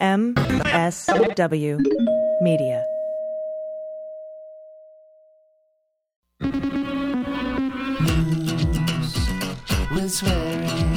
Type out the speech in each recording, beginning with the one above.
MSW Media. with swearing.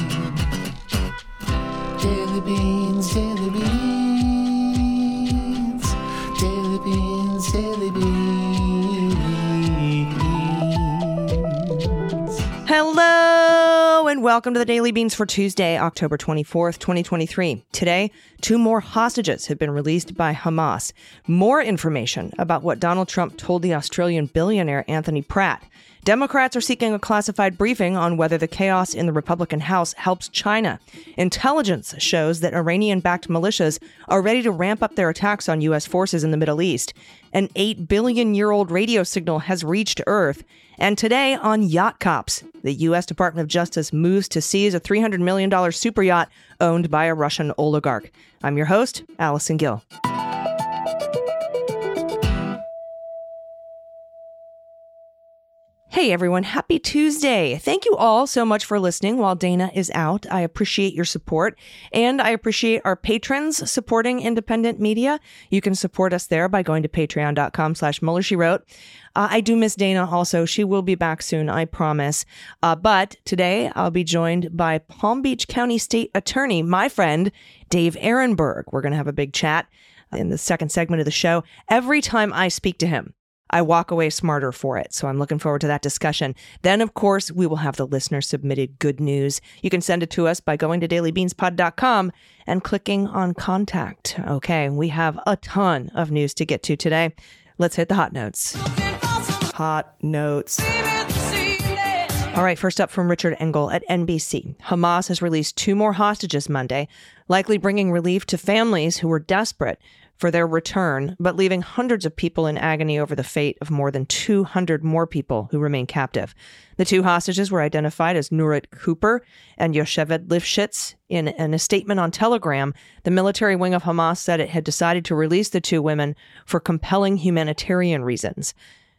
Welcome to the Daily Beans for Tuesday, October 24th, 2023. Today, two more hostages have been released by Hamas. More information about what Donald Trump told the Australian billionaire Anthony Pratt. Democrats are seeking a classified briefing on whether the chaos in the Republican House helps China. Intelligence shows that Iranian backed militias are ready to ramp up their attacks on U.S. forces in the Middle East. An 8 billion year old radio signal has reached Earth. And today on Yacht Cops, the U.S. Department of Justice moves to seize a $300 million super yacht owned by a Russian oligarch. I'm your host, Allison Gill. Hey everyone, happy Tuesday. Thank you all so much for listening while Dana is out. I appreciate your support and I appreciate our patrons supporting independent media. You can support us there by going to patreon.com slash Mueller, she wrote. Uh, I do miss Dana also. She will be back soon, I promise. Uh, but today I'll be joined by Palm Beach County State Attorney, my friend, Dave Aronberg. We're going to have a big chat in the second segment of the show. Every time I speak to him, I walk away smarter for it. So I'm looking forward to that discussion. Then, of course, we will have the listener submitted good news. You can send it to us by going to dailybeanspod.com and clicking on contact. Okay, we have a ton of news to get to today. Let's hit the hot notes. Hot notes. All right, first up from Richard Engel at NBC. Hamas has released two more hostages Monday, likely bringing relief to families who were desperate for their return, but leaving hundreds of people in agony over the fate of more than 200 more people who remain captive. The two hostages were identified as Nurit Cooper and Yocheved Lifshitz. In, in a statement on Telegram, the military wing of Hamas said it had decided to release the two women for compelling humanitarian reasons.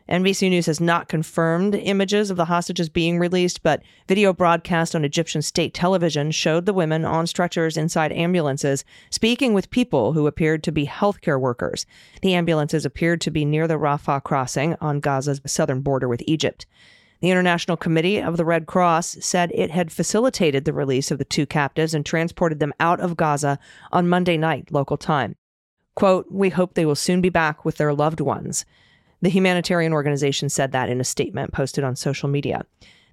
NBC News has not confirmed images of the hostages being released, but video broadcast on Egyptian state television showed the women on stretchers inside ambulances speaking with people who appeared to be healthcare workers. The ambulances appeared to be near the Rafah crossing on Gaza's southern border with Egypt. The International Committee of the Red Cross said it had facilitated the release of the two captives and transported them out of Gaza on Monday night, local time. Quote, We hope they will soon be back with their loved ones. The humanitarian organization said that in a statement posted on social media.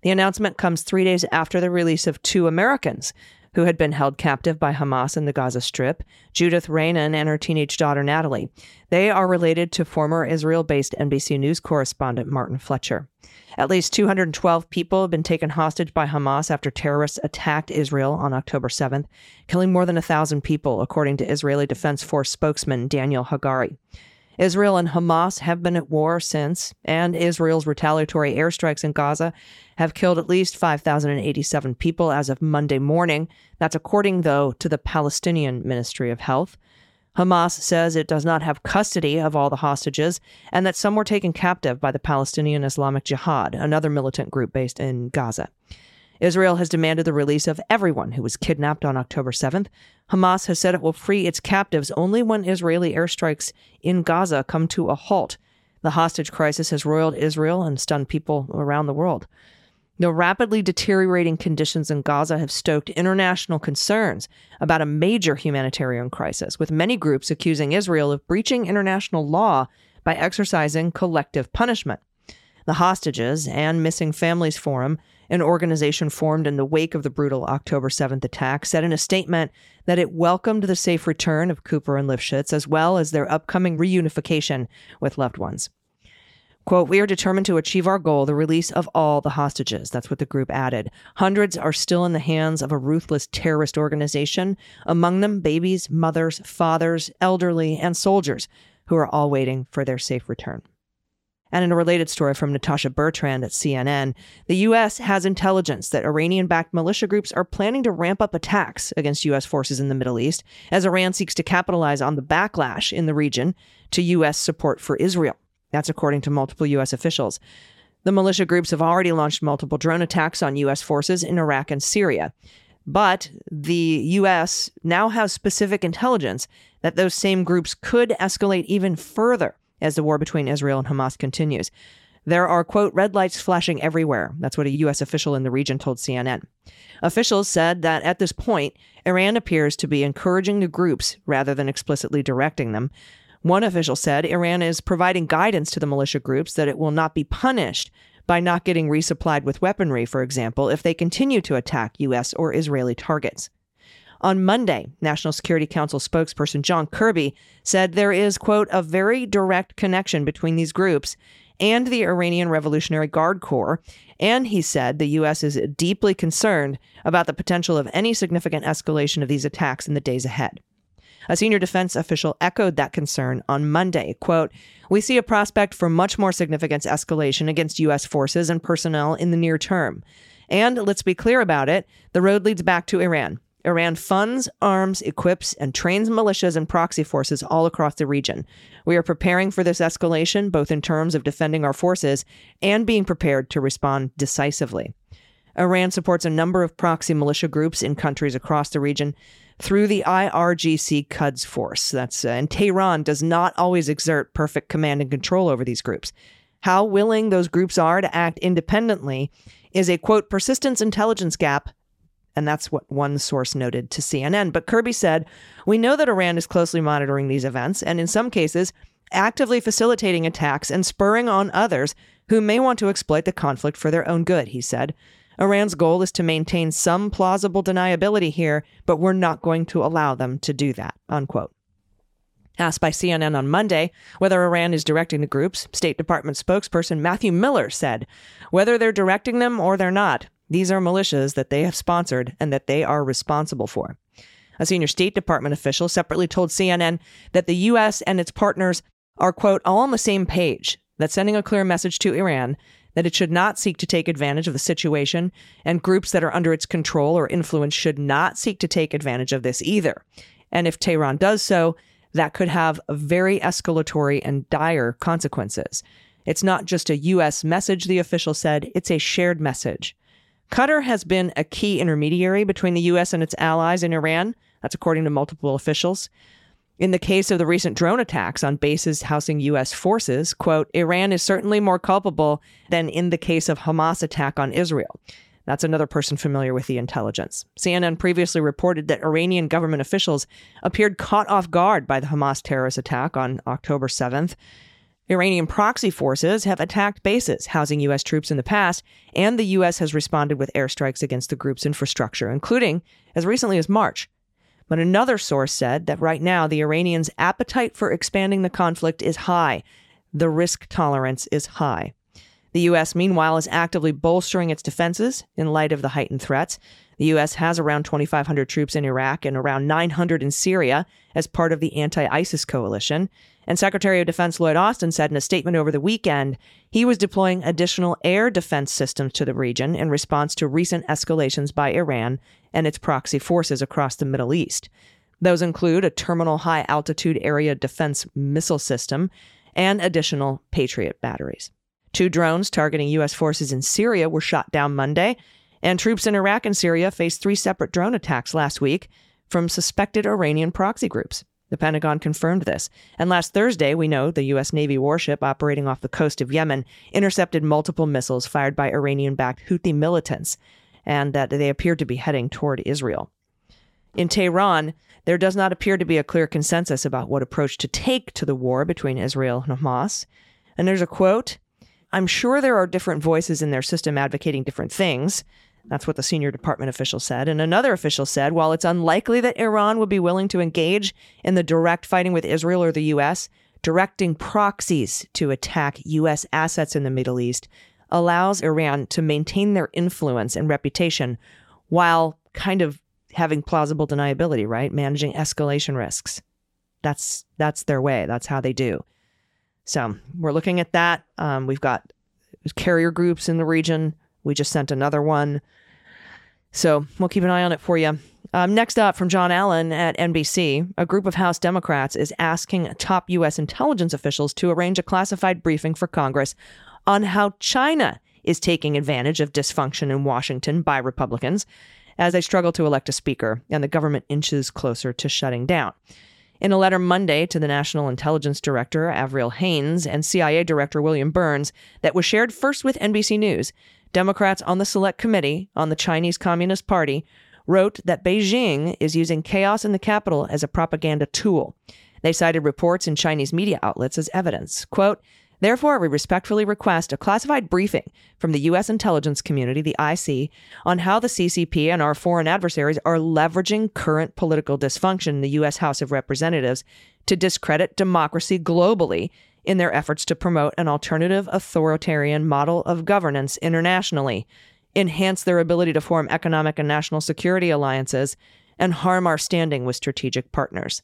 The announcement comes three days after the release of two Americans who had been held captive by Hamas in the Gaza Strip Judith Raanan and her teenage daughter Natalie. They are related to former Israel based NBC News correspondent Martin Fletcher. At least 212 people have been taken hostage by Hamas after terrorists attacked Israel on October 7th, killing more than 1,000 people, according to Israeli Defense Force spokesman Daniel Hagari. Israel and Hamas have been at war since, and Israel's retaliatory airstrikes in Gaza have killed at least 5,087 people as of Monday morning. That's according, though, to the Palestinian Ministry of Health. Hamas says it does not have custody of all the hostages and that some were taken captive by the Palestinian Islamic Jihad, another militant group based in Gaza. Israel has demanded the release of everyone who was kidnapped on October 7th. Hamas has said it will free its captives only when Israeli airstrikes in Gaza come to a halt. The hostage crisis has roiled Israel and stunned people around the world. The rapidly deteriorating conditions in Gaza have stoked international concerns about a major humanitarian crisis, with many groups accusing Israel of breaching international law by exercising collective punishment. The Hostages and Missing Families Forum an organization formed in the wake of the brutal October 7th attack, said in a statement that it welcomed the safe return of Cooper and Lifshitz, as well as their upcoming reunification with loved ones. Quote, we are determined to achieve our goal, the release of all the hostages. That's what the group added. Hundreds are still in the hands of a ruthless terrorist organization, among them babies, mothers, fathers, elderly, and soldiers who are all waiting for their safe return. And in a related story from Natasha Bertrand at CNN, the U.S. has intelligence that Iranian backed militia groups are planning to ramp up attacks against U.S. forces in the Middle East as Iran seeks to capitalize on the backlash in the region to U.S. support for Israel. That's according to multiple U.S. officials. The militia groups have already launched multiple drone attacks on U.S. forces in Iraq and Syria. But the U.S. now has specific intelligence that those same groups could escalate even further as the war between Israel and Hamas continues. There are, quote, red lights flashing everywhere. That's what a U.S. official in the region told CNN. Officials said that at this point, Iran appears to be encouraging the groups rather than explicitly directing them. One official said Iran is providing guidance to the militia groups that it will not be punished by not getting resupplied with weaponry, for example, if they continue to attack U.S. or Israeli targets. On Monday, National Security Council spokesperson John Kirby said there is, quote, a very direct connection between these groups and the Iranian Revolutionary Guard Corps. And he said the U.S. is deeply concerned about the potential of any significant escalation of these attacks in the days ahead. A senior defense official echoed that concern on Monday. Quote, We see a prospect for much more significant escalation against U.S. forces and personnel in the near term. And let's be clear about it the road leads back to Iran. Iran funds, arms, equips, and trains militias and proxy forces all across the region. We are preparing for this escalation, both in terms of defending our forces and being prepared to respond decisively. Iran supports a number of proxy militia groups in countries across the region through the IRGC Quds Force. That's uh, and Tehran does not always exert perfect command and control over these groups. How willing those groups are to act independently is a quote persistence intelligence gap and that's what one source noted to CNN. But Kirby said, We know that Iran is closely monitoring these events and in some cases, actively facilitating attacks and spurring on others who may want to exploit the conflict for their own good, he said. Iran's goal is to maintain some plausible deniability here, but we're not going to allow them to do that, unquote. Asked by CNN on Monday whether Iran is directing the groups, State Department spokesperson Matthew Miller said, whether they're directing them or they're not, these are militias that they have sponsored and that they are responsible for. A senior State Department official separately told CNN that the U.S. and its partners are, quote, all on the same page, that sending a clear message to Iran that it should not seek to take advantage of the situation, and groups that are under its control or influence should not seek to take advantage of this either. And if Tehran does so, that could have very escalatory and dire consequences. It's not just a U.S. message, the official said, it's a shared message. Qatar has been a key intermediary between the U.S. and its allies in Iran. That's according to multiple officials. In the case of the recent drone attacks on bases housing U.S. forces, quote, Iran is certainly more culpable than in the case of Hamas attack on Israel. That's another person familiar with the intelligence. CNN previously reported that Iranian government officials appeared caught off guard by the Hamas terrorist attack on October 7th. Iranian proxy forces have attacked bases housing U.S. troops in the past, and the U.S. has responded with airstrikes against the group's infrastructure, including as recently as March. But another source said that right now the Iranians' appetite for expanding the conflict is high. The risk tolerance is high. The U.S., meanwhile, is actively bolstering its defenses in light of the heightened threats. The U.S. has around 2,500 troops in Iraq and around 900 in Syria as part of the anti ISIS coalition. And Secretary of Defense Lloyd Austin said in a statement over the weekend he was deploying additional air defense systems to the region in response to recent escalations by Iran and its proxy forces across the Middle East. Those include a terminal high altitude area defense missile system and additional Patriot batteries. Two drones targeting U.S. forces in Syria were shot down Monday, and troops in Iraq and Syria faced three separate drone attacks last week from suspected Iranian proxy groups. The Pentagon confirmed this. And last Thursday, we know the U.S. Navy warship operating off the coast of Yemen intercepted multiple missiles fired by Iranian backed Houthi militants, and that they appeared to be heading toward Israel. In Tehran, there does not appear to be a clear consensus about what approach to take to the war between Israel and Hamas. And there's a quote I'm sure there are different voices in their system advocating different things. That's what the senior department official said. And another official said while it's unlikely that Iran would be willing to engage in the direct fighting with Israel or the U.S., directing proxies to attack U.S. assets in the Middle East allows Iran to maintain their influence and reputation while kind of having plausible deniability, right? Managing escalation risks. That's that's their way. That's how they do. So we're looking at that. Um, we've got carrier groups in the region. We just sent another one. So we'll keep an eye on it for you. Um, next up from John Allen at NBC, a group of House Democrats is asking top U.S. intelligence officials to arrange a classified briefing for Congress on how China is taking advantage of dysfunction in Washington by Republicans. as they struggle to elect a speaker and the government inches closer to shutting down. In a letter Monday to the National Intelligence Director, Avril Haines, and CIA Director William Burns, that was shared first with NBC News, Democrats on the Select Committee on the Chinese Communist Party wrote that Beijing is using chaos in the capital as a propaganda tool. They cited reports in Chinese media outlets as evidence. Quote, Therefore, we respectfully request a classified briefing from the U.S. intelligence community, the IC, on how the CCP and our foreign adversaries are leveraging current political dysfunction in the U.S. House of Representatives to discredit democracy globally in their efforts to promote an alternative authoritarian model of governance internationally, enhance their ability to form economic and national security alliances, and harm our standing with strategic partners.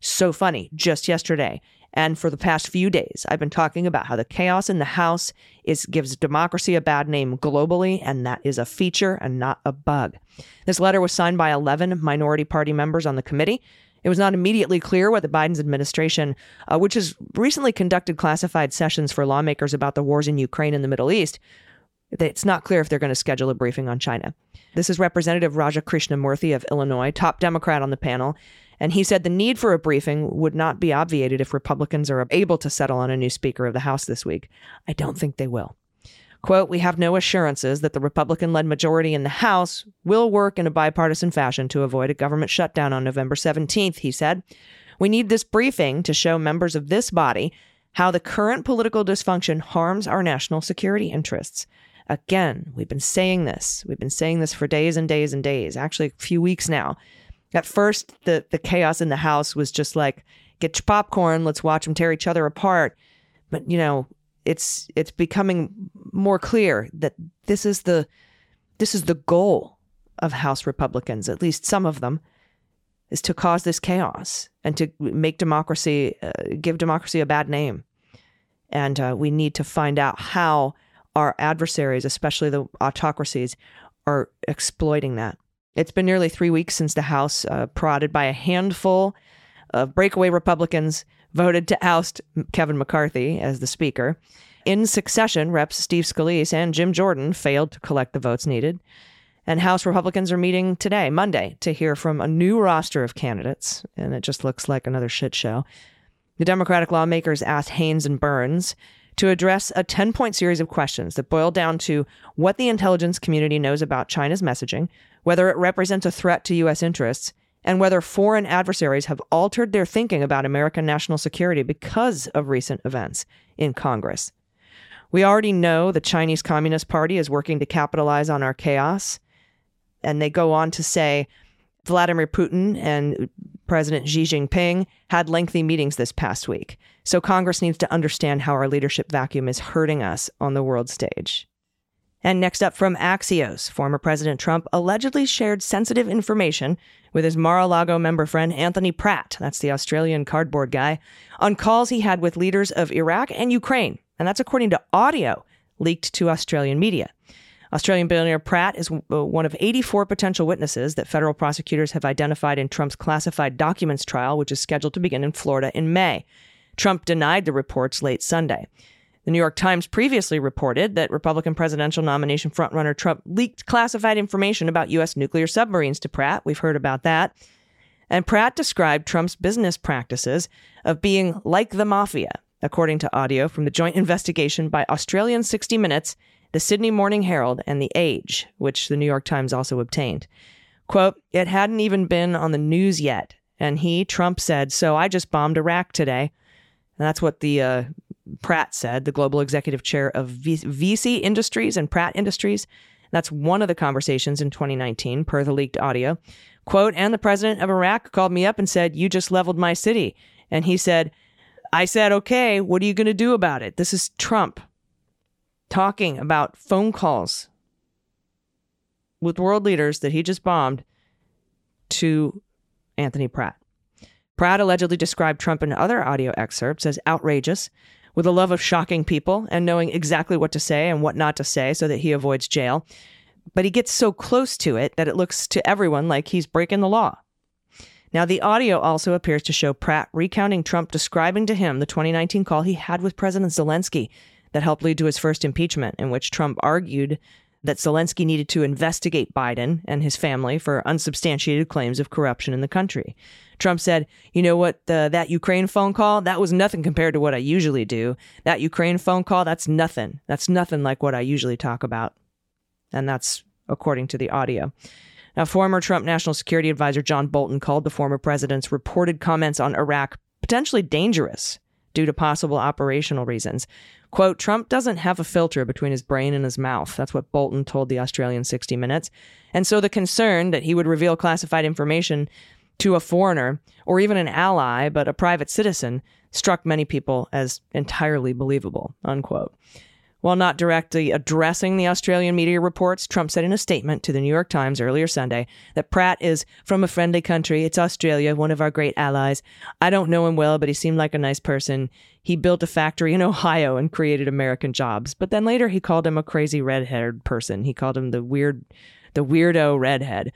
So funny. Just yesterday, and for the past few days, I've been talking about how the chaos in the House is gives democracy a bad name globally, and that is a feature and not a bug. This letter was signed by 11 minority party members on the committee. It was not immediately clear whether Biden's administration, uh, which has recently conducted classified sessions for lawmakers about the wars in Ukraine and the Middle East, it's not clear if they're going to schedule a briefing on China. This is Representative Raja Krishnamoorthi of Illinois, top Democrat on the panel. And he said the need for a briefing would not be obviated if Republicans are able to settle on a new Speaker of the House this week. I don't think they will. Quote, we have no assurances that the Republican led majority in the House will work in a bipartisan fashion to avoid a government shutdown on November 17th, he said. We need this briefing to show members of this body how the current political dysfunction harms our national security interests. Again, we've been saying this. We've been saying this for days and days and days, actually, a few weeks now. At first, the, the chaos in the house was just like, get your popcorn, let's watch them tear each other apart. But, you know, it's it's becoming more clear that this is the this is the goal of House Republicans, at least some of them, is to cause this chaos and to make democracy, uh, give democracy a bad name. And uh, we need to find out how our adversaries, especially the autocracies, are exploiting that. It's been nearly three weeks since the House, uh, prodded by a handful of breakaway Republicans, voted to oust Kevin McCarthy as the Speaker. In succession, Reps Steve Scalise and Jim Jordan failed to collect the votes needed. And House Republicans are meeting today, Monday, to hear from a new roster of candidates. And it just looks like another shit show. The Democratic lawmakers asked Haines and Burns to address a 10 point series of questions that boil down to what the intelligence community knows about China's messaging, whether it represents a threat to U.S. interests, and whether foreign adversaries have altered their thinking about American national security because of recent events in Congress. We already know the Chinese Communist Party is working to capitalize on our chaos. And they go on to say Vladimir Putin and President Xi Jinping had lengthy meetings this past week. So Congress needs to understand how our leadership vacuum is hurting us on the world stage. And next up from Axios, former President Trump allegedly shared sensitive information with his Mar a Lago member friend Anthony Pratt, that's the Australian cardboard guy, on calls he had with leaders of Iraq and Ukraine. And that's according to audio leaked to Australian media. Australian billionaire Pratt is uh, one of 84 potential witnesses that federal prosecutors have identified in Trump's classified documents trial, which is scheduled to begin in Florida in May. Trump denied the reports late Sunday. The New York Times previously reported that Republican presidential nomination frontrunner Trump leaked classified information about U.S. nuclear submarines to Pratt. We've heard about that. And Pratt described Trump's business practices of being like the mafia, according to audio from the joint investigation by Australian 60 Minutes, the Sydney Morning Herald, and The Age, which the New York Times also obtained. Quote, it hadn't even been on the news yet. And he, Trump, said, So I just bombed Iraq today. And that's what the uh, Pratt said, the global executive chair of Visy Industries and Pratt Industries. That's one of the conversations in 2019, per the leaked audio. Quote, and the president of Iraq called me up and said, You just leveled my city. And he said, I said, Okay, what are you going to do about it? This is Trump talking about phone calls with world leaders that he just bombed to Anthony Pratt. Pratt allegedly described Trump in other audio excerpts as outrageous, with a love of shocking people and knowing exactly what to say and what not to say so that he avoids jail. But he gets so close to it that it looks to everyone like he's breaking the law. Now, the audio also appears to show Pratt recounting Trump describing to him the 2019 call he had with President Zelensky that helped lead to his first impeachment, in which Trump argued that Zelensky needed to investigate Biden and his family for unsubstantiated claims of corruption in the country. Trump said, "You know what? The, that Ukraine phone call that was nothing compared to what I usually do. That Ukraine phone call that's nothing. That's nothing like what I usually talk about." And that's according to the audio. Now, former Trump National Security Advisor John Bolton called the former president's reported comments on Iraq potentially dangerous due to possible operational reasons. Quote, Trump doesn't have a filter between his brain and his mouth. That's what Bolton told the Australian 60 Minutes. And so the concern that he would reveal classified information to a foreigner or even an ally, but a private citizen, struck many people as entirely believable, unquote. While not directly addressing the Australian media reports, Trump said in a statement to the New York Times earlier Sunday that Pratt is from a friendly country. It's Australia, one of our great allies. I don't know him well, but he seemed like a nice person. He built a factory in Ohio and created American jobs. But then later he called him a crazy red-haired person. He called him the weird the weirdo redhead.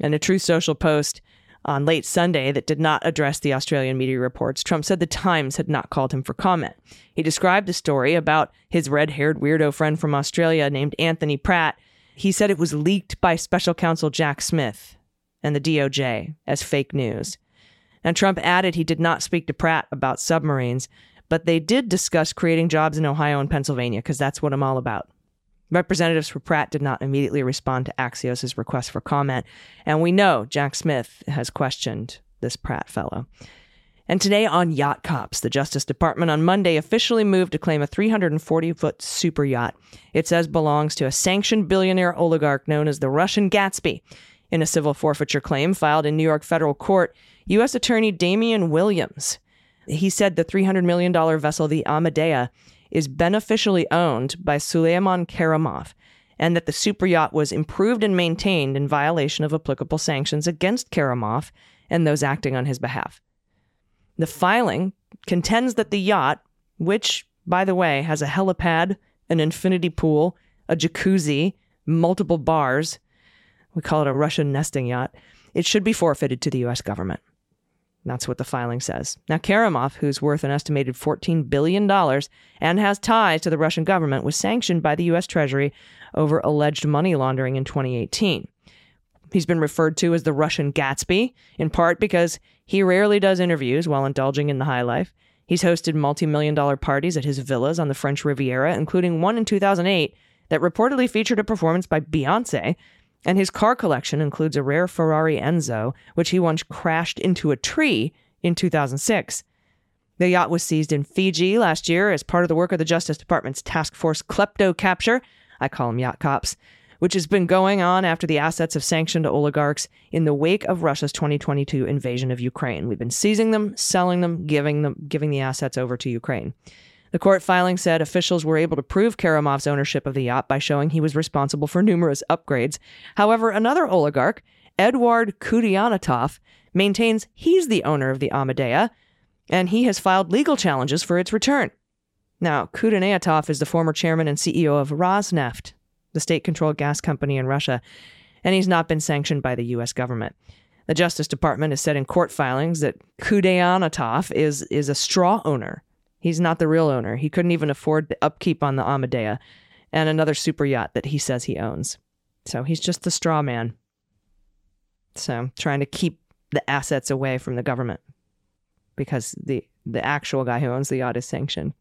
And a Truth Social post on late Sunday that did not address the Australian media reports, Trump said the Times had not called him for comment. He described the story about his red haired weirdo friend from Australia named Anthony Pratt. He said it was leaked by special counsel Jack Smith and the DOJ as fake news. And Trump added he did not speak to Pratt about submarines, but they did discuss creating jobs in Ohio and Pennsylvania because that's what I'm all about. Representatives for Pratt did not immediately respond to Axios' request for comment, and we know Jack Smith has questioned this Pratt fellow. And today on Yacht Cops, the Justice Department on Monday officially moved to claim a 340 foot super yacht it says belongs to a sanctioned billionaire oligarch known as the Russian Gatsby. In a civil forfeiture claim filed in New York federal court, U.S. Attorney Damian Williams he said the $300 million vessel, the Amadea, is beneficially owned by Suleiman Karimov, and that the super yacht was improved and maintained in violation of applicable sanctions against Karimov and those acting on his behalf. The filing contends that the yacht, which, by the way, has a helipad, an infinity pool, a jacuzzi, multiple bars, we call it a Russian nesting yacht, it should be forfeited to the U.S. government. That's what the filing says. Now, Karimov, who's worth an estimated $14 billion and has ties to the Russian government, was sanctioned by the U.S. Treasury over alleged money laundering in 2018. He's been referred to as the Russian Gatsby, in part because he rarely does interviews while indulging in the high life. He's hosted multi million dollar parties at his villas on the French Riviera, including one in 2008 that reportedly featured a performance by Beyonce and his car collection includes a rare Ferrari Enzo, which he once crashed into a tree in 2006. The yacht was seized in Fiji last year as part of the work of the Justice Department's task force Klepto Capture. I call them yacht cops, which has been going on after the assets of sanctioned oligarchs in the wake of Russia's 2022 invasion of Ukraine. We've been seizing them, selling them, giving them, giving the assets over to Ukraine. The court filing said officials were able to prove Karimov's ownership of the yacht by showing he was responsible for numerous upgrades. However, another oligarch, Eduard Khudainatov, maintains he's the owner of the Amadea, and he has filed legal challenges for its return. Now, Khudainatov is the former chairman and CEO of Rosneft, the state controlled gas company in Russia, and he's not been sanctioned by the U.S. government. The Justice Department has said in court filings that Khudainatov is, is a straw owner He's not the real owner. He couldn't even afford the upkeep on the Amadea and another super yacht that he says he owns. So he's just the straw man. So trying to keep the assets away from the government because the the actual guy who owns the yacht is sanctioned.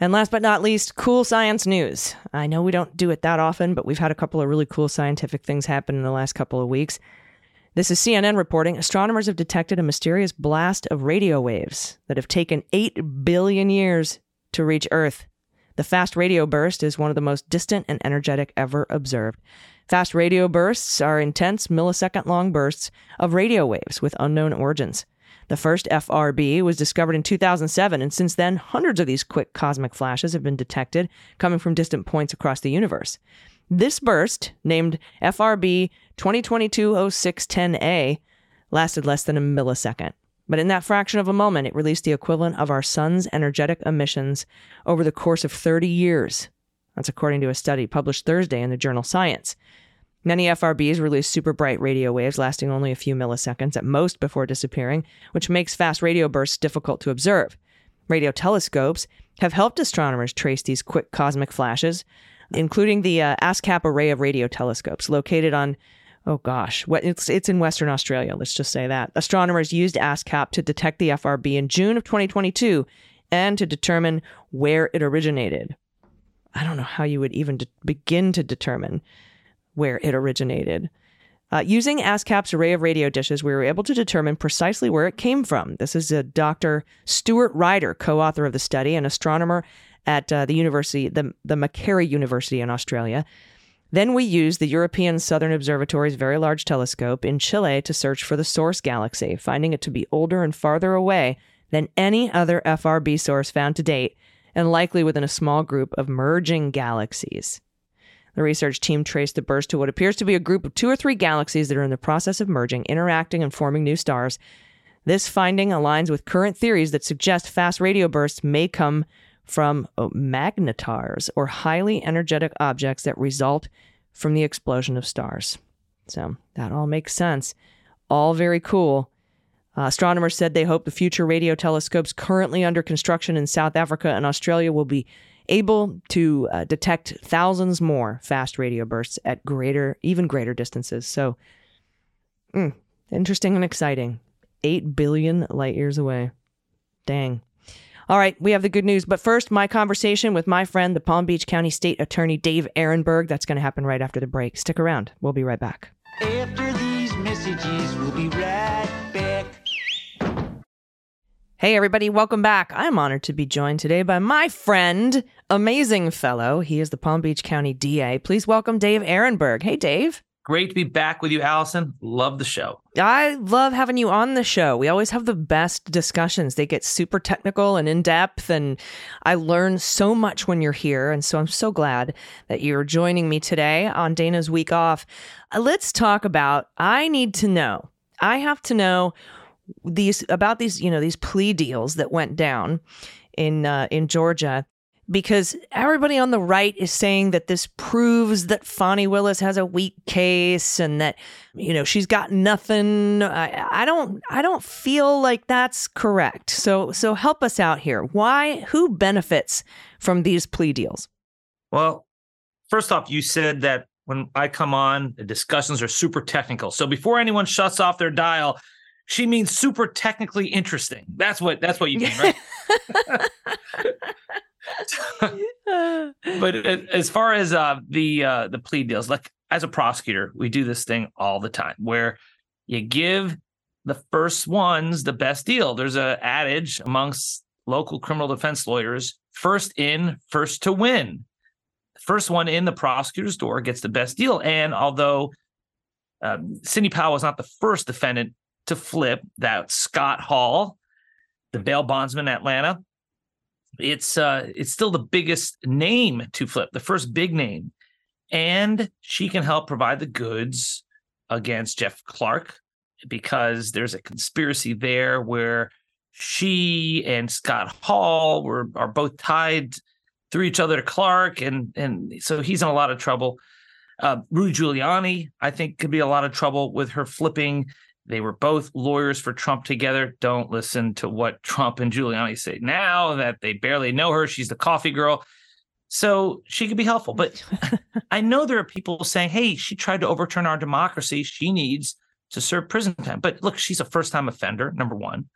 And last but not least, cool science news. I know we don't do it that often, but we've had a couple of really cool scientific things happen in the last couple of weeks. This is CNN reporting astronomers have detected a mysterious blast of radio waves that have taken 8 billion years to reach Earth. The fast radio burst is one of the most distant and energetic ever observed. Fast radio bursts are intense millisecond long bursts of radio waves with unknown origins. The first FRB was discovered in 2007, and since then, hundreds of these quick cosmic flashes have been detected coming from distant points across the universe. This burst, named FRB 2022-0610A, lasted less than a millisecond. But in that fraction of a moment, it released the equivalent of our sun's energetic emissions over the course of 30 years. That's according to a study published Thursday in the journal Science. Many FRBs release super bright radio waves lasting only a few milliseconds at most before disappearing, which makes fast radio bursts difficult to observe. Radio telescopes have helped astronomers trace these quick cosmic flashes, including the uh, ASKAP array of radio telescopes located on. Oh gosh, what it's it's in Western Australia. Let's just say that astronomers used ASKAP to detect the FRB in June of 2022 and to determine where it originated. I don't know how you would even de- begin to determine where it originated. Uh, using ASKAP's array of radio dishes, we were able to determine precisely where it came from. This is a Dr. Stuart Ryder, co-author of the study, an astronomer at uh, the university, the, the Macquarie University in Australia. Then we used the European Southern Observatory's Very Large Telescope in Chile to search for the source galaxy, finding it to be older and farther away than any other FRB source found to date, and likely within a small group of merging galaxies. The research team traced the burst to what appears to be a group of two or three galaxies that are in the process of merging, interacting, and forming new stars. This finding aligns with current theories that suggest fast radio bursts may come from oh, magnetars or highly energetic objects that result from the explosion of stars. So that all makes sense. All very cool. Uh, astronomers said they hope the future radio telescopes currently under construction in South Africa and Australia will be able to uh, detect thousands more fast radio bursts at greater, even greater distances. So, mm, interesting and exciting. 8 billion light years away. Dang. All right, we have the good news. But first, my conversation with my friend, the Palm Beach County State Attorney Dave Aronberg. That's going to happen right after the break. Stick around. We'll be right back. After these messages, we'll be right back. Hey, everybody, welcome back. I'm honored to be joined today by my friend, amazing fellow. He is the Palm Beach County DA. Please welcome Dave Aronberg. Hey, Dave. Great to be back with you, Allison. Love the show. I love having you on the show. We always have the best discussions. They get super technical and in depth, and I learn so much when you're here. And so I'm so glad that you're joining me today on Dana's week off. Uh, Let's talk about I need to know. I have to know these about these you know these plea deals that went down in uh, in Georgia because everybody on the right is saying that this proves that Fani Willis has a weak case and that you know she's got nothing. I, I don't I don't feel like that's correct. So so help us out here. Why? Who benefits from these plea deals? Well, first off, you said that when I come on, the discussions are super technical. So before anyone shuts off their dial, she means super technically interesting. That's what that's what you mean, right? but as far as uh, the uh, the plea deals, like as a prosecutor, we do this thing all the time where you give the first ones the best deal. There's a adage amongst local criminal defense lawyers: first in, first to win. First one in the prosecutor's door gets the best deal. And although um, Sidney Powell was not the first defendant to flip, that Scott Hall, the bail bondsman in Atlanta, it's uh it's still the biggest name to flip the first big name and she can help provide the goods against jeff clark because there's a conspiracy there where she and scott hall were are both tied through each other to clark and and so he's in a lot of trouble uh, Rudy Giuliani, I think, could be a lot of trouble with her flipping. They were both lawyers for Trump together. Don't listen to what Trump and Giuliani say now that they barely know her. She's the coffee girl. So she could be helpful. But I know there are people saying, hey, she tried to overturn our democracy. She needs to serve prison time. But look, she's a first time offender, number one.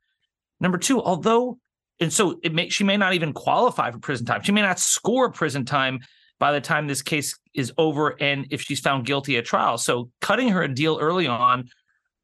Number two, although, and so it may, she may not even qualify for prison time. She may not score prison time by the time this case is over and if she's found guilty at trial. So cutting her a deal early on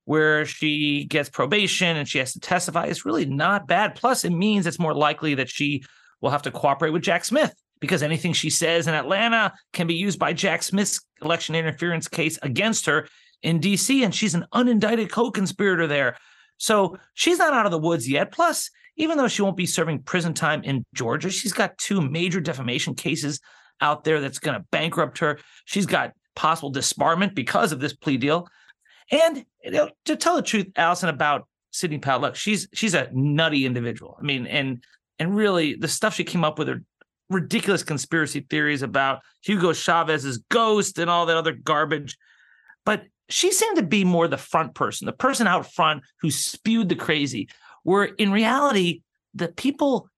where she gets probation and she has to testify is really not bad. Plus, it means it's more likely that she will have to cooperate with Jack Smith because anything she says in Atlanta can be used by Jack Smith's election interference case against her in DC. And she's an unindicted co conspirator there. So she's not out of the woods yet. Plus, even though she won't be serving prison time in Georgia, she's got two major defamation cases out there that's going to bankrupt her. She's got possible disbarment because of this plea deal. And you know, to tell the truth, Allison, about Sidney Powell, look, she's she's a nutty individual. I mean, and and really the stuff she came up with are ridiculous conspiracy theories about Hugo Chavez's ghost and all that other garbage. But she seemed to be more the front person, the person out front who spewed the crazy. Where in reality, the people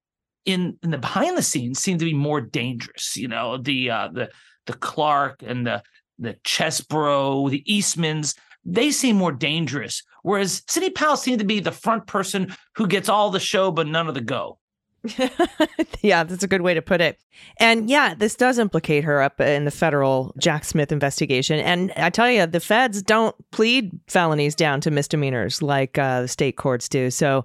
in in the behind the scenes seem to be more dangerous. You know, the uh, the the Clark and the the Chesbro, the Eastmans, they seem more dangerous. Whereas Sidney Powell seemed to be the front person who gets all the show but none of the go. yeah, that's a good way to put it. And yeah, this does implicate her up in the federal Jack Smith investigation. And I tell you, the feds don't plead felonies down to misdemeanors like uh, the state courts do. So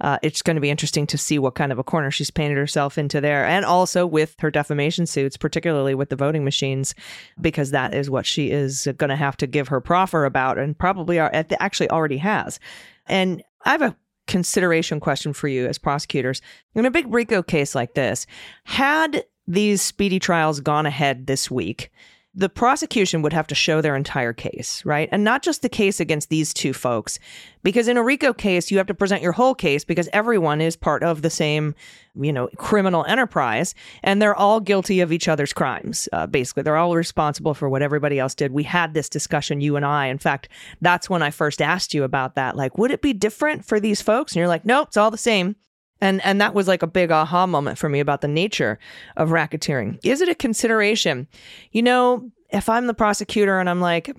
uh, it's going to be interesting to see what kind of a corner she's painted herself into there. And also with her defamation suits, particularly with the voting machines, because that is what she is going to have to give her proffer about and probably are, actually already has. And I have a consideration question for you as prosecutors. In a big RICO case like this, had these speedy trials gone ahead this week, the prosecution would have to show their entire case, right? And not just the case against these two folks, because in a RICO case, you have to present your whole case because everyone is part of the same, you know, criminal enterprise, and they're all guilty of each other's crimes. Uh, basically, they're all responsible for what everybody else did. We had this discussion, you and I. In fact, that's when I first asked you about that. Like, would it be different for these folks? And you're like, nope, it's all the same. And and that was like a big aha moment for me about the nature of racketeering. Is it a consideration? You know, if I'm the prosecutor and I'm like,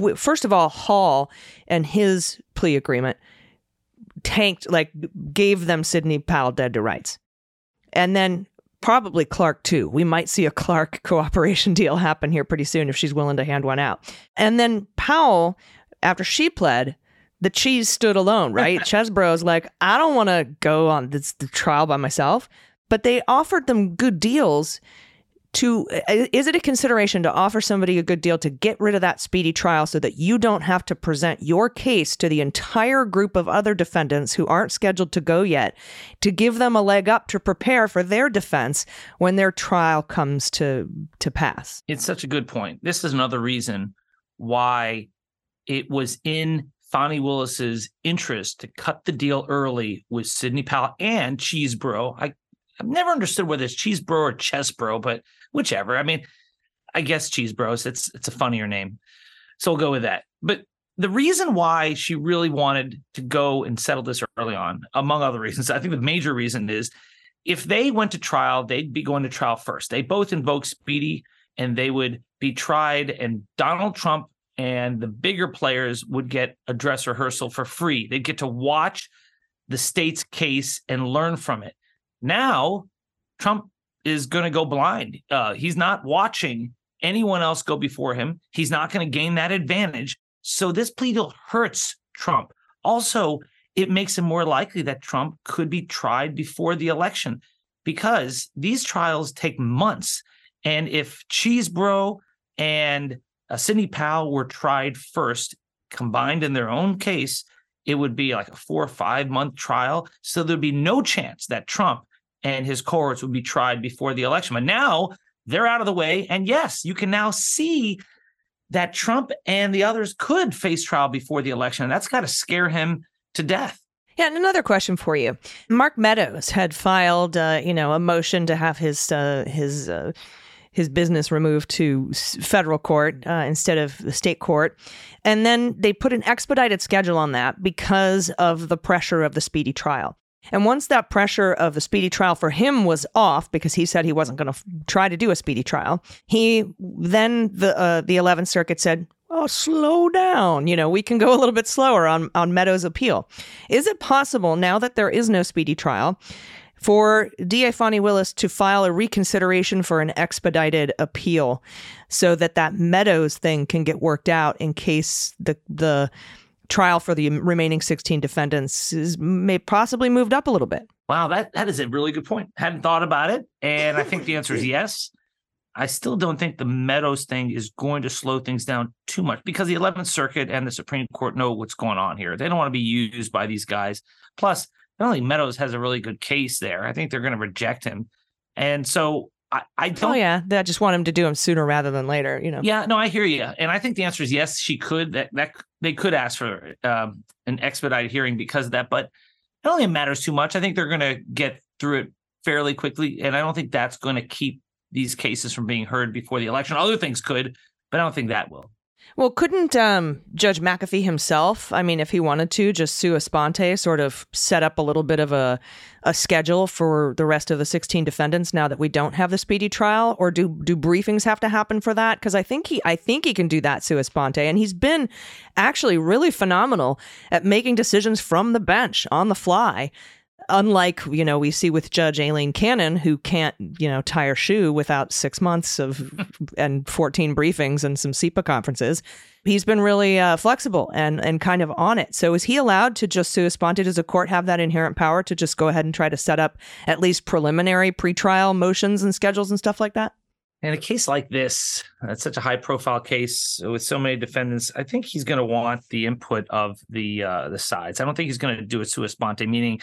we, first of all, Hall and his plea agreement tanked, like gave them Sidney Powell dead to rights, and then probably Clark too. We might see a Clark cooperation deal happen here pretty soon if she's willing to hand one out. And then Powell, after she pled, the cheese stood alone, right? Chesbro's like, I don't want to go on this the trial by myself, but they offered them good deals. To is it a consideration to offer somebody a good deal to get rid of that speedy trial so that you don't have to present your case to the entire group of other defendants who aren't scheduled to go yet, to give them a leg up to prepare for their defense when their trial comes to to pass? It's such a good point. This is another reason why it was in Fani Willis's interest to cut the deal early with Sidney Powell and Cheesebro. I, I've never understood whether it's Cheesebro or Chesbro, but whichever. I mean, I guess Cheesebros. It's it's a funnier name, so we'll go with that. But the reason why she really wanted to go and settle this early on, among other reasons, I think the major reason is if they went to trial, they'd be going to trial first. They both invoke speedy, and they would be tried. And Donald Trump and the bigger players would get a dress rehearsal for free. They'd get to watch the state's case and learn from it. Now, Trump is going to go blind. Uh, he's not watching anyone else go before him. He's not going to gain that advantage. So this plea deal hurts Trump. Also, it makes it more likely that Trump could be tried before the election because these trials take months. And if Cheesebro and uh, Sidney Powell were tried first, combined in their own case, it would be like a four or five month trial. So there'd be no chance that Trump and his cohorts would be tried before the election. But now they're out of the way. And yes, you can now see that Trump and the others could face trial before the election. And that's got to scare him to death. Yeah, and another question for you. Mark Meadows had filed, uh, you know, a motion to have his uh, his uh, his business removed to federal court uh, instead of the state court. And then they put an expedited schedule on that because of the pressure of the speedy trial. And once that pressure of the speedy trial for him was off, because he said he wasn't going to f- try to do a speedy trial, he then the uh, the Eleventh Circuit said, "Oh, slow down. You know, we can go a little bit slower on on Meadows' appeal. Is it possible now that there is no speedy trial for DA Fani Willis to file a reconsideration for an expedited appeal so that that Meadows thing can get worked out in case the the trial for the remaining 16 defendants is may possibly moved up a little bit. Wow, that that is a really good point. Hadn't thought about it, and I think the answer is yes. I still don't think the Meadows thing is going to slow things down too much because the 11th Circuit and the Supreme Court know what's going on here. They don't want to be used by these guys. Plus, I don't think Meadows has a really good case there. I think they're going to reject him. And so I, I don't. Oh, yeah. They just want him to do him sooner rather than later, you know? Yeah, no, I hear you. And I think the answer is yes, she could. That, that They could ask for um, an expedited hearing because of that. But I don't think it matters too much. I think they're going to get through it fairly quickly. And I don't think that's going to keep these cases from being heard before the election. Other things could, but I don't think that will. Well, couldn't um, Judge McAfee himself, I mean, if he wanted to, just sua sponte, sort of set up a little bit of a, a schedule for the rest of the 16 defendants now that we don't have the speedy trial? Or do do briefings have to happen for that? Because I think he I think he can do that sua sponte. And he's been actually really phenomenal at making decisions from the bench on the fly unlike you know we see with judge aileen cannon who can't you know tie her shoe without six months of and 14 briefings and some CIPA conferences he's been really uh, flexible and and kind of on it so is he allowed to just sua sponte does a court have that inherent power to just go ahead and try to set up at least preliminary pretrial motions and schedules and stuff like that in a case like this, that's such a high profile case with so many defendants. I think he's going to want the input of the uh, the sides. I don't think he's going to do it sua sponte, meaning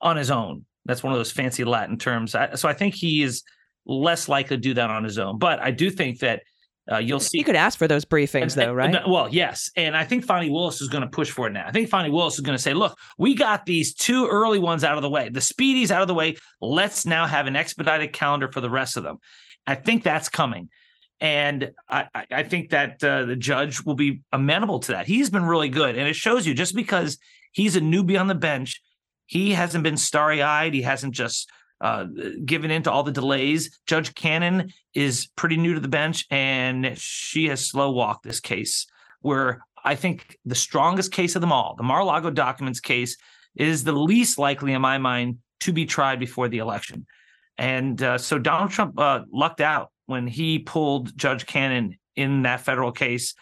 on his own. That's one of those fancy Latin terms. so I think he is less likely to do that on his own. But I do think that uh, you'll see. You could ask for those briefings, and, though, right? And, well, yes. And I think Fani Willis is going to push for it now. I think Fani Willis is going to say, look, we got these two early ones out of the way. The speedies out of the way. Let's now have an expedited calendar for the rest of them. I think that's coming. And I, I think that uh, the judge will be amenable to that. He's been really good. And it shows you just because he's a newbie on the bench, he hasn't been starry eyed. He hasn't just uh, given in to all the delays. Judge Cannon is pretty new to the bench, and she has slow walked this case. Where I think the strongest case of them all, the Mar-a-Lago documents case, is the least likely, in my mind, to be tried before the election. And uh, so Donald Trump uh, lucked out when he pulled Judge Cannon in that federal case.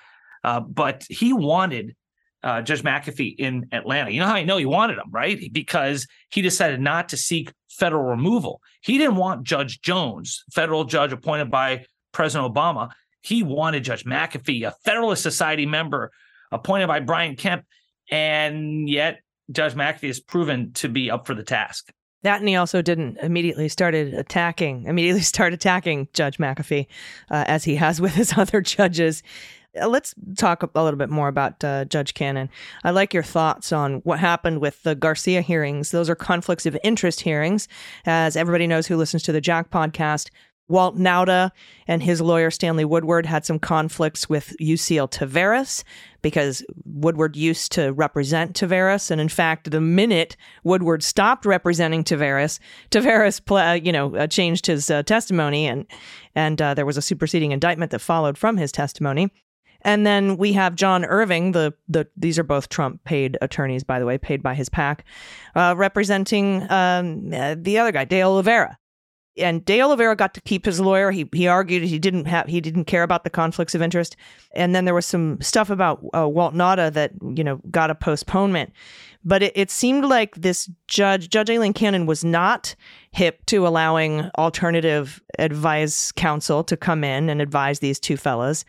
Uh, but he wanted uh, Judge McAfee in Atlanta. You know how I know he wanted him, right? Because he decided not to seek federal removal. He didn't want Judge Jones, federal judge appointed by President Obama. He wanted Judge McAfee, a Federalist Society member appointed by Brian Kemp. And yet, Judge McAfee has proven to be up for the task. That and he also didn't immediately started attacking, immediately start attacking Judge McAfee, uh, as he has with his other judges. Uh, let's talk a little bit more about uh, Judge Cannon. I like your thoughts on what happened with the Garcia hearings. Those are conflicts of interest hearings. As everybody knows who listens to the Jack podcast, Walt Nauta and his lawyer Stanley Woodward had some conflicts with Yuscil Taveras because Woodward used to represent Taveras, and in fact, the minute Woodward stopped representing Taveras, Taveras, you know, uh, changed his uh, testimony, and and uh, there was a superseding indictment that followed from his testimony. And then we have John Irving, the the these are both Trump paid attorneys, by the way, paid by his PAC, uh, representing um, the other guy, De Oliveira. And De Oliveira got to keep his lawyer. He he argued he didn't have he didn't care about the conflicts of interest. And then there was some stuff about uh, Walt Nauta that you know got a postponement. But it, it seemed like this judge, Judge Aileen Cannon, was not hip to allowing alternative advice counsel to come in and advise these two fellas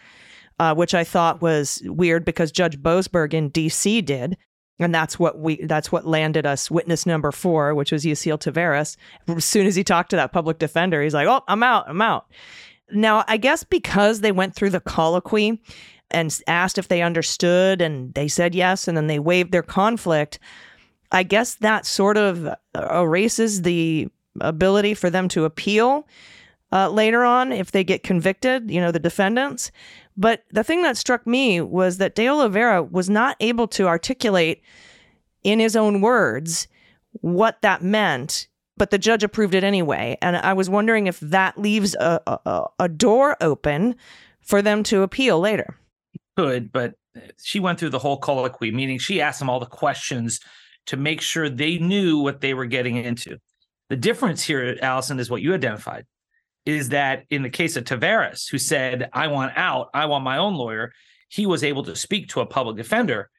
uh, which I thought was weird because Judge Boasberg in D.C. did. And that's what we that's what landed us witness number four, which was Yuscil Taveras. As soon as he talked to that public defender, he's like, Oh, I'm out, I'm out. Now, I guess because they went through the colloquy and asked if they understood and they said yes, and then they waived their conflict, I guess that sort of erases the ability for them to appeal uh, later on if they get convicted, you know, the defendants. But the thing that struck me was that De Oliveira was not able to articulate in his own words what that meant, but the judge approved it anyway. And I was wondering if that leaves a, a, a door open for them to appeal later. Could, but she went through the whole colloquy, meaning she asked them all the questions to make sure they knew what they were getting into. The difference here, Allison, is what you identified is that in the case of Taveras, who said, I want out, I want my own lawyer, he was able to speak to a public defender.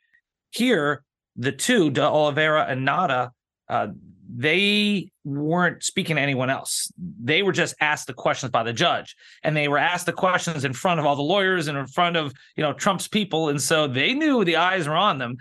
Here, the two, De Oliveira and Nauta, uh, they weren't speaking to anyone else. They were just asked the questions by the judge, and they were asked the questions in front of all the lawyers and in front of you know Trump's people, and so they knew the eyes were on them.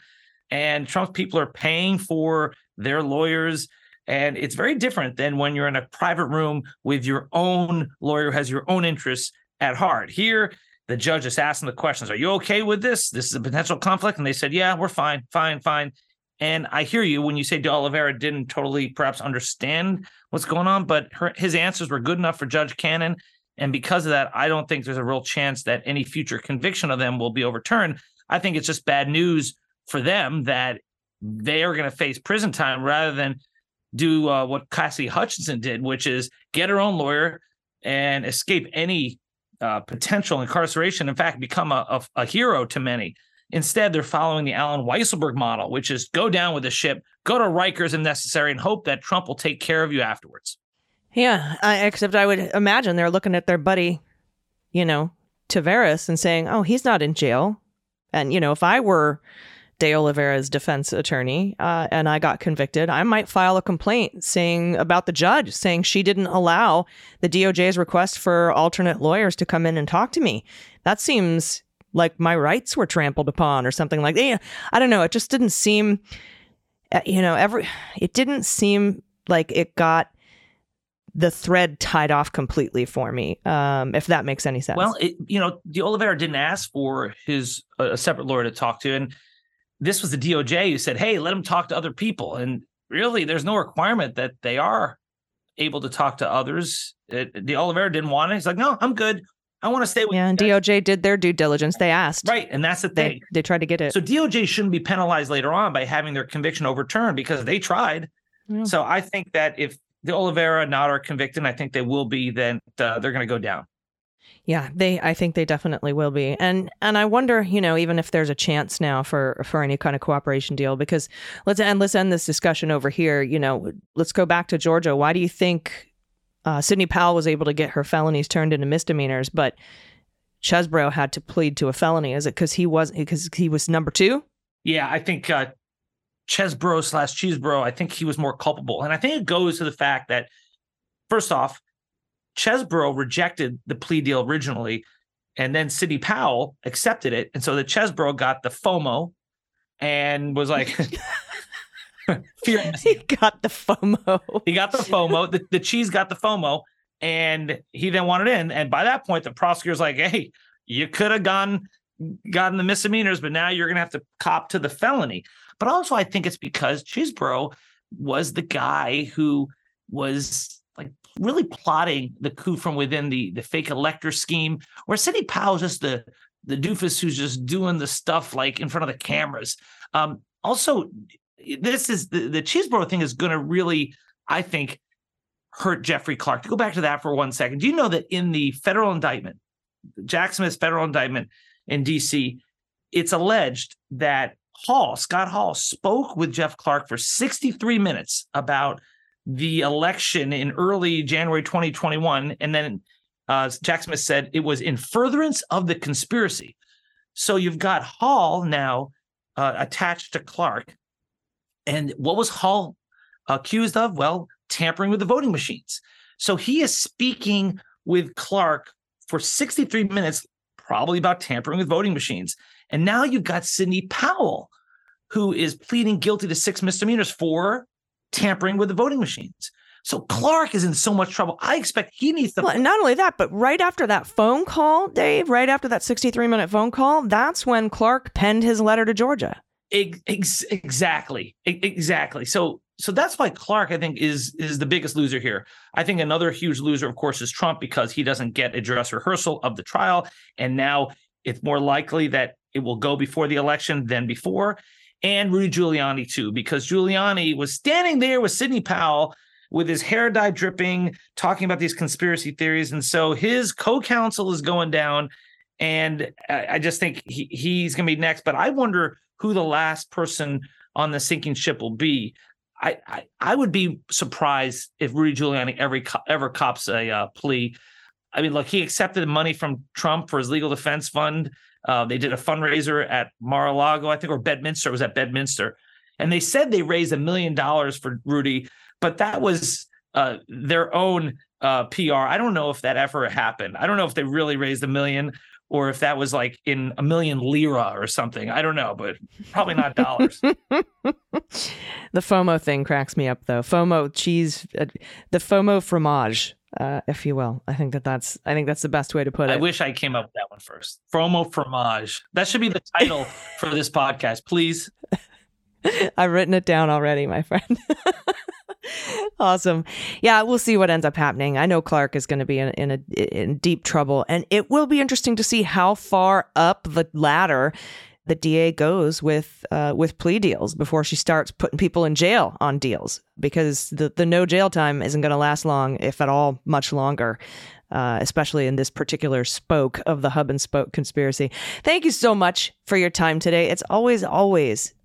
And Trump's people are paying for their lawyers and it's very different than when you're in a private room with your own lawyer who has your own interests at heart. Here, the judge is asking the questions Are you okay with this? This is a potential conflict. And they said, Yeah, we're fine, fine, fine. And I hear you when you say De Oliveira didn't totally perhaps understand what's going on, but her, his answers were good enough for Judge Cannon. And because of that, I don't think there's a real chance that any future conviction of them will be overturned. I think it's just bad news for them that they are going to face prison time rather than do uh, what Cassie Hutchinson did, which is get her own lawyer and escape any uh, potential incarceration. In fact, become a, a, a hero to many. Instead, they're following the Allen Weisselberg model, which is go down with the ship, go to Rikers if necessary, and hope that Trump will take care of you afterwards. Yeah, I, except I would imagine they're looking at their buddy, you know, Taveras and saying, "Oh, he's not in jail." And you know, if I were De Oliveira's defense attorney uh, and I got convicted, I might file a complaint saying about the judge, saying she didn't allow the DOJ's request for alternate lawyers to come in and talk to me. That seems like my rights were trampled upon or something like that. I don't know. It just didn't seem, uh, you know, every, it didn't seem like it got the thread tied off completely for me, um, if that makes any sense. Well, it, you know, De Oliveira didn't ask for his uh, a separate lawyer to talk to, and this was the DOJ who said, "Hey, let them talk to other people." And really, there's no requirement that they are able to talk to others. It, De Oliveira didn't want it. He's like, "No, I'm good. I want to stay with." yeah, and DOJ did their due diligence. They asked, Right, and that's the They thing. they tried to get it. So DOJ shouldn't be penalized later on by having their conviction overturned because they tried. Yeah. So I think that if De Oliveira Nauta are convicted, I think they will be. Then uh, they're going to go down. Yeah, they I think they definitely will be. And and I wonder, you know, even if there's a chance now for for any kind of cooperation deal because let's and let's end this discussion over here, you know, let's go back to Georgia. Why do you think uh, Sidney Powell was able to get her felonies turned into misdemeanors, but Chesebro had to plead to a felony? Is it because he was because he was number two? Yeah, I think uh, Chesebro slash Cheesebro. I think he was more culpable, and I think it goes to the fact that first off, Chesebro rejected the plea deal originally, and then Sidney Powell accepted it, and so the Chesebro got the FOMO and was like, fear he got the FOMO. He got the FOMO. The, the cheese got the FOMO, and he then wanted in. And by that point, the prosecutor's like, "Hey, you could have gone gotten the misdemeanors, but now you're gonna have to cop to the felony." But also, I think it's because Cheesebro was the guy who was like really plotting the coup from within the the fake elector scheme, where Sidney Powell is just the the doofus who's just doing the stuff like in front of the cameras. Um, also, this is the, the Cheesebro thing is going to really, I think, hurt Jeffrey Clark. To go back to that for one second, do you know that in the federal indictment, Jack Smith's federal indictment in DC, it's alleged that Hall, Scott Hall, spoke with Jeff Clark for 63 minutes about the election in early January 2021. And then uh, Jack Smith said it was in furtherance of the conspiracy. So you've got Hall now uh, attached to Clark. And what was Hall accused of? Well, tampering with the voting machines. So he is speaking with Clark for 63 minutes, probably about tampering with voting machines. And now you've got Sidney Powell, who is pleading guilty to six misdemeanors for tampering with the voting machines. So Clark is in so much trouble. I expect he needs to. Well, not only that, but right after that phone call, Dave, right after that 63 minute phone call, that's when Clark penned his letter to Georgia. Ex- ex- exactly, E- exactly. So, so that's why Clark, I think, is is the biggest loser here. I think another huge loser, of course, is Trump because he doesn't get a dress rehearsal of the trial, and now it's more likely that it will go before the election than before. And Rudy Giuliani too, because Giuliani was standing there with Sidney Powell with his hair dye dripping, talking about these conspiracy theories, and so his co-counsel is going down. And I, just think he, he's going to be next. But I wonder who the last person on the sinking ship will be. I, I, I would be surprised if Rudy Giuliani ever ever cops a uh, plea. I mean, look, he accepted money from Trump for his legal defense fund. Uh, they did a fundraiser at Mar-a-Lago, I think, or Bedminster. It was at Bedminster, and they said they raised a million dollars for Rudy, but that was uh, their own uh, PR. I don't know if that ever happened. I don't know if they really raised a million or if that was like in a million lira or something. I don't know, but probably not dollars. The FOMO thing cracks me up, though. FOMO cheese, uh, the FOMO fromage, uh, if you will. I think that that's I think that's the best way to put it. I wish I came up with that one first. Promo fromage. That should be the title for this podcast, please. I've written it down already, my friend. awesome. Yeah, we'll see what ends up happening. I know Clark is going to be in, in a in deep trouble, and it will be interesting to see how far up the ladder the DA goes with uh, with plea deals before she starts putting people in jail on deals because the the no jail time isn't going to last long, if at all, much longer. Uh, especially in this particular spoke of the hub and spoke conspiracy. Thank you so much for your time today. It's always, always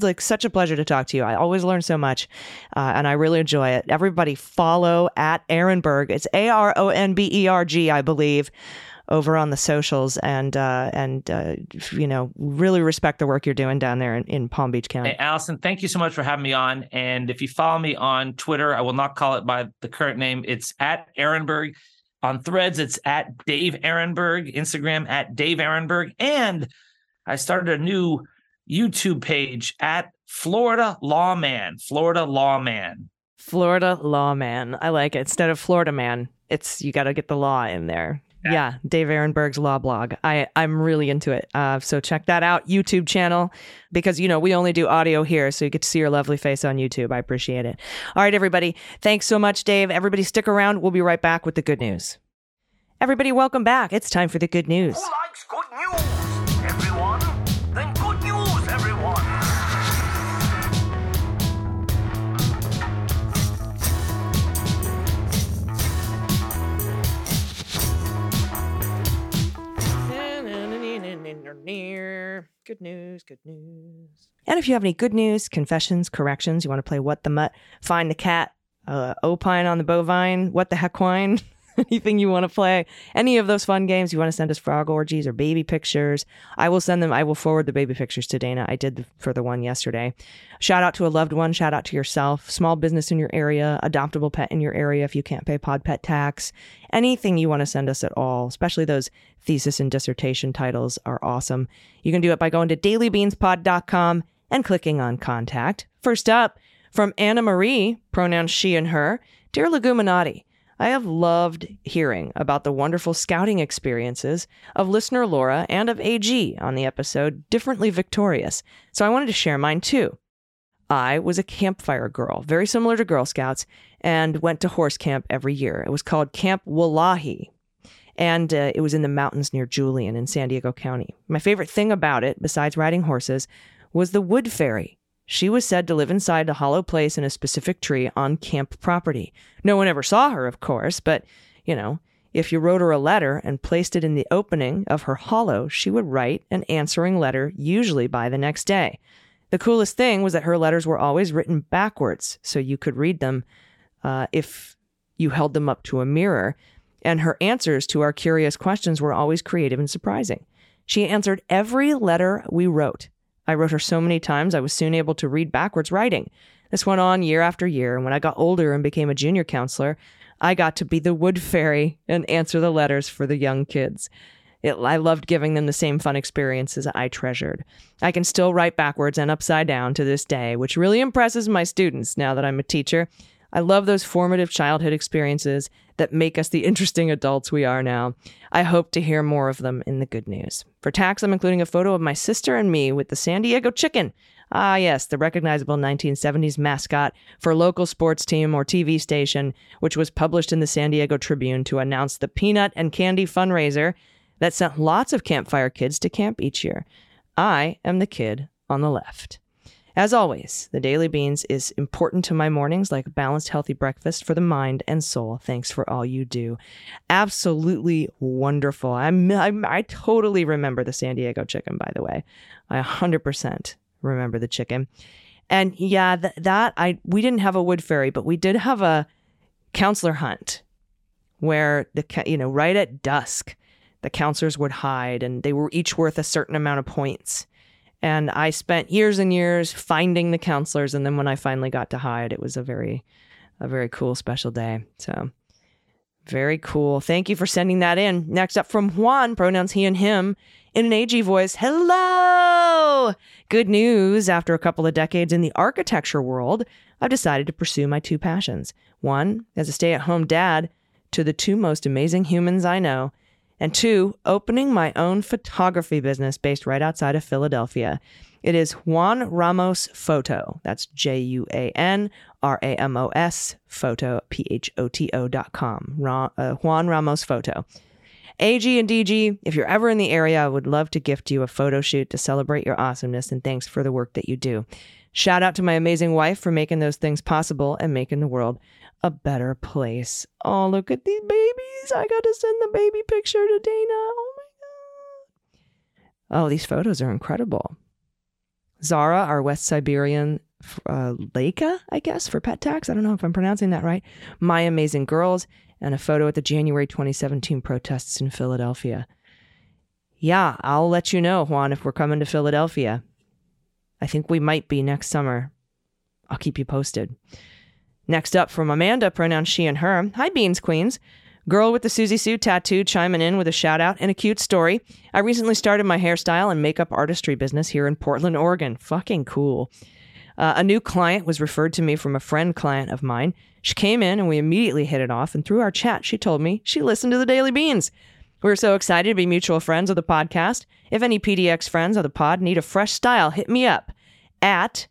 like such a pleasure to talk to you. I always learn so much, uh, and I really enjoy it. Everybody follow at Aronberg. It's A R O N B E R G, I believe, over on the socials, and uh, and uh, you know really respect the work you're doing down there in, in Palm Beach County. Hey, Allison, thank you so much for having me on. And if you follow me on Twitter, I will not call it by the current name. It's at Aronberg. On threads, it's at Dave Aronberg, Instagram at Dave Aronberg. And I started a new YouTube page at Florida Lawman, Florida Lawman. Florida lawman. I like it. Instead of Florida man, it's you got to get the law in there. Yeah. Yeah. Dave Aronberg's law blog. I I'm really into it. Uh, so check that out, YouTube channel, because you know we only do audio here, so you get to see your lovely face on YouTube. I appreciate it. All right, everybody. Thanks so much, Dave. Everybody, stick around. We'll be right back with the good news. Everybody, welcome back. It's time for the good news. Who likes good news? Good news, good news. And if you have any good news, confessions, corrections, you want to play What the Mutt, Find the Cat, uh, Opine on the Bovine, What the Heck Wine, anything you want to play, any of those fun games, you want to send us frog orgies or baby pictures, I will send them. I will forward the baby pictures to Dana. I did for the one yesterday. Shout out to a loved one, shout out to yourself, small business in your area, adoptable pet in your area if you can't pay pod pet tax, anything you want to send us at all, especially those thesis and dissertation titles are awesome. You can do it by going to dailybeanspod.com and clicking on contact. First up, from Anna Marie, pronouns she and her, Dear Leguminati, I have loved hearing about the wonderful scouting experiences of listener Laura and of AG on the episode Differently Victorious, so I wanted to share mine too. I was a campfire girl, very similar to Girl Scouts, and went to horse camp every year. It was called Camp Wolahi, and uh, it was in the mountains near Julian in San Diego County. My favorite thing about it, besides riding horses, was the wood fairy. She was said to live inside a hollow place in a specific tree on camp property. No one ever saw her, of course, but, you know, if you wrote her a letter and placed it in the opening of her hollow, she would write an answering letter, usually by the next day. The coolest thing was that her letters were always written backwards, so you could read them uh, if you held them up to a mirror. And her answers to our curious questions were always creative and surprising. She answered every letter we wrote. I wrote her so many times I was soon able to read backwards writing. This went on year after year, and when I got older and became a junior counselor, I got to be the wood fairy and answer the letters for the young kids. It, I loved giving them the same fun experiences I treasured. I can still write backwards and upside down to this day, which really impresses my students now that I'm a teacher. I love those formative childhood experiences that make us the interesting adults we are now. I hope to hear more of them in the good news. For tax, I'm including a photo of my sister and me with the San Diego chicken. Ah, yes, the recognizable 1970s mascot for local sports team or TV station, which was published in the San Diego Tribune to announce the peanut and candy fundraiser that sent lots of campfire kids to camp each year. I am the kid on the left. As always, the Daily Beans is important to my mornings like a balanced, healthy breakfast for the mind and soul. Thanks for all you do. Absolutely wonderful. I'm, I'm, I totally remember the San Diego chicken, by the way. I 100% remember the chicken. And yeah, th- that I we didn't have a wood fairy, but we did have a counselor hunt where the you know right at dusk the counselors would hide and they were each worth a certain amount of points and I spent years and years finding the counselors. And then when I finally got to hide, it was a very, a very cool special day. So very cool. Thank you for sending that in. Next up from Juan, pronouns he and him, in an AG voice. Hello! Good news. After a couple of decades in the architecture world, I've decided to pursue my two passions. One, as a stay at home dad to the two most amazing humans I know, and two, opening my own photography business based right outside of Philadelphia. It is Juan Ramos Photo. That's J U A N R A M O S photo, P H O T O dot com. Ra- uh, Juan Ramos Photo. AG and DG, if you're ever in the area, I would love to gift you a photo shoot to celebrate your awesomeness and thanks for the work that you do. Shout out to my amazing wife for making those things possible and making the world a better place. Oh, look at these babies. I got to send the baby picture to Dana. Oh my God. Oh, these photos are incredible. Zara, our West Siberian uh, Laika, I guess, for pet tax. I don't know if I'm pronouncing that right. My Amazing Girls, and a photo at the January 2017 protests in Philadelphia. Yeah, I'll let you know, Juan, if we're coming to Philadelphia. I think we might be next summer. I'll keep you posted. Next up from Amanda, pronounced she and her. Hi, Beans Queens. Girl with the Siouxsie Sioux tattoo chiming in with a shout out and a cute story. I recently started my hairstyle and makeup artistry business here in Portland, Oregon. Fucking cool. Uh, a new client was referred to me from a friend client of mine. She came in and we immediately hit it off. And through our chat, she told me she listened to the Daily Beans. We're so excited to be mutual friends of the podcast. If any PDX friends of the pod need a fresh style, hit me up at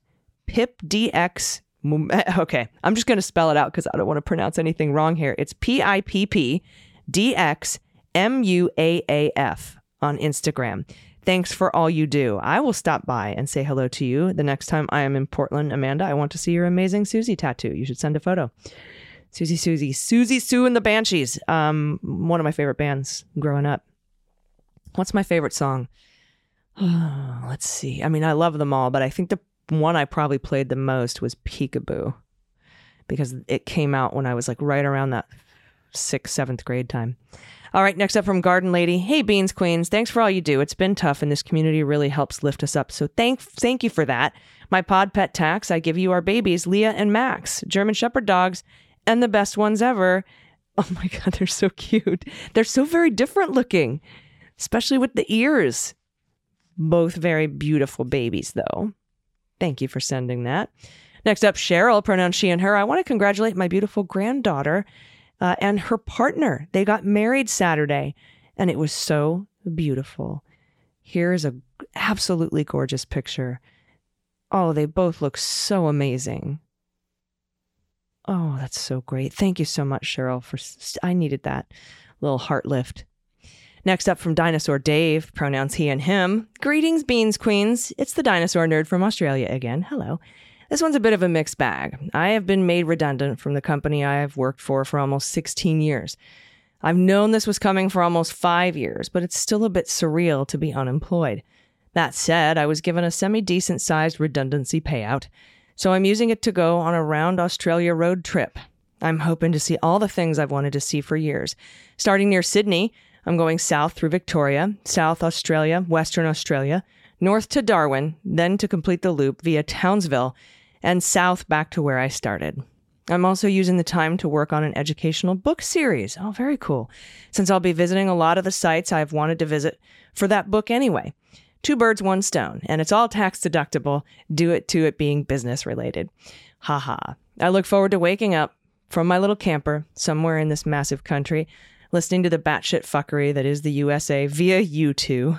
pipdx. Okay, I'm just going to spell it out because I don't want to pronounce anything wrong here. It's P I P P D X M U A A F on Instagram. Thanks for all you do. I will stop by and say hello to you the next time I am in Portland, Amanda. I want to see your amazing Siouxsie tattoo. You should send a photo. Siouxsie, Siouxsie, Siouxsie Sioux and the Banshees. Um, one of my favorite bands growing up. What's my favorite song? Let's see. I mean, I love them all, but I think the one I probably played the most was Peekaboo because it came out when I was like right around that sixth, seventh grade time. All right, next up from Garden Lady. Hey, Beans Queens, thanks for all you do. It's been tough, and this community really helps lift us up. So thank thank you for that. My pod pet tax, I give you our babies, Leah and Max, German Shepherd dogs, and the best ones ever. Oh my God, they're so cute. They're so very different looking, especially with the ears. Both very beautiful babies, though. Thank you for sending that. Next up, Cheryl, pronounced she and her. I want to congratulate my beautiful granddaughter uh, and her partner. They got married Saturday, and it was so beautiful. Here's a absolutely gorgeous picture. Oh, they both look so amazing. Oh, that's so great. Thank you so much, Cheryl. For I needed that little heart lift. Next up from Dinosaur Dave, pronouns he and him. Greetings, Beans Queens. It's the dinosaur nerd from Australia again. Hello. This one's a bit of a mixed bag. I have been made redundant from the company I have worked for for almost 16 years. I've known this was coming for almost five years, but it's still a bit surreal to be unemployed. That said, I was given a semi decent sized redundancy payout, so I'm using it to go on a round Australia road trip. I'm hoping to see all the things I've wanted to see for years. Starting near Sydney, I'm going south through Victoria, South Australia, Western Australia, north to Darwin, then to complete the loop via Townsville, and south back to where I started. I'm also using the time to work on an educational book series. Oh, very cool. Since I'll be visiting a lot of the sites I've wanted to visit for that book anyway. Two birds, one stone, and it's all tax deductible, due it to it being business related. Haha. I look forward to waking up from my little camper somewhere in this massive country, listening to the batshit fuckery that is the USA via you two.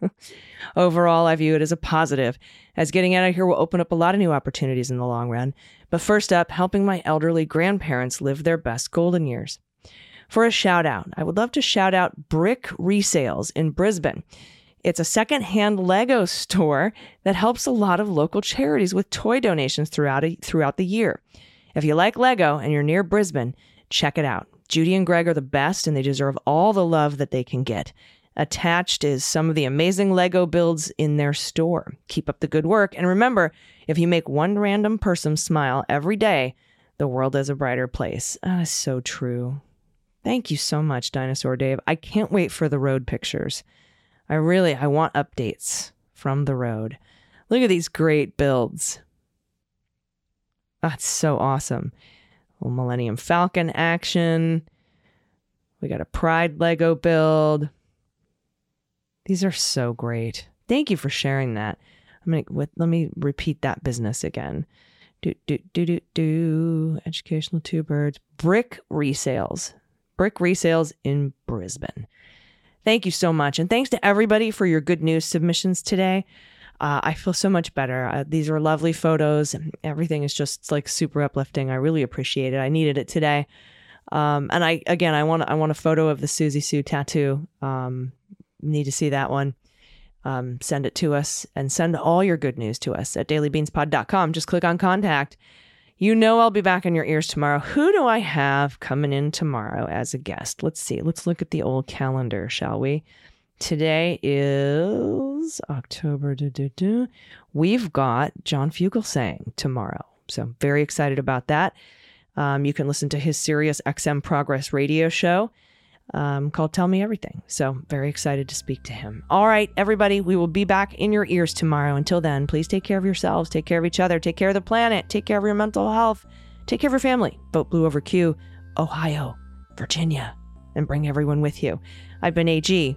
Overall, I view it as a positive, as getting out of here will open up a lot of new opportunities in the long run. But first up, helping my elderly grandparents live their best golden years. For a shout out, I would love to shout out Brick Resales in Brisbane. It's a secondhand Lego store that helps a lot of local charities with toy donations throughout, a, throughout the year. If you like Lego and you're near Brisbane, check it out. Judy and Greg are the best and they deserve all the love that they can get. Attached is some of the amazing Lego builds in their store. Keep up the good work. And remember, if you make one random person smile every day, the world is a brighter place. Ah, so true. Thank you so much, Dinosaur Dave. I can't wait for the road pictures. I really I want updates from the road. Look at these great builds. That's so awesome. Millennium Falcon action. We got a Pride Lego build. These are so great. Thank you for sharing that. I'm gonna with, let me repeat that business again. Do do do do do. Educational two birds. Brick resales. Brick resales in Brisbane. Thank you so much, and thanks to everybody for your good news submissions today. Uh, I feel so much better. Uh, these are lovely photos. Everything is just like super uplifting. I really appreciate it. I needed it today. Um, and I again, I want I want a photo of the Siouxsie Sioux tattoo. Um, need to see that one. Um, send it to us and send all your good news to us at dailybeanspod.com. Just click on contact. You know I'll be back in your ears tomorrow. Who do I have coming in tomorrow as a guest? Let's see. Let's look at the old calendar, shall we? Today is October. doo, doo, doo. We've got John Fugelsang tomorrow. So I'm very excited about that. Um, you can listen to his Sirius XM Progress radio show um, called Tell Me Everything. So very excited to speak to him. All right, everybody, we will be back in your ears tomorrow. Until then, please take care of yourselves, take care of each other, take care of the planet, take care of your mental health, take care of your family. Vote blue over Q, Ohio, Virginia, and bring everyone with you. I've been AG,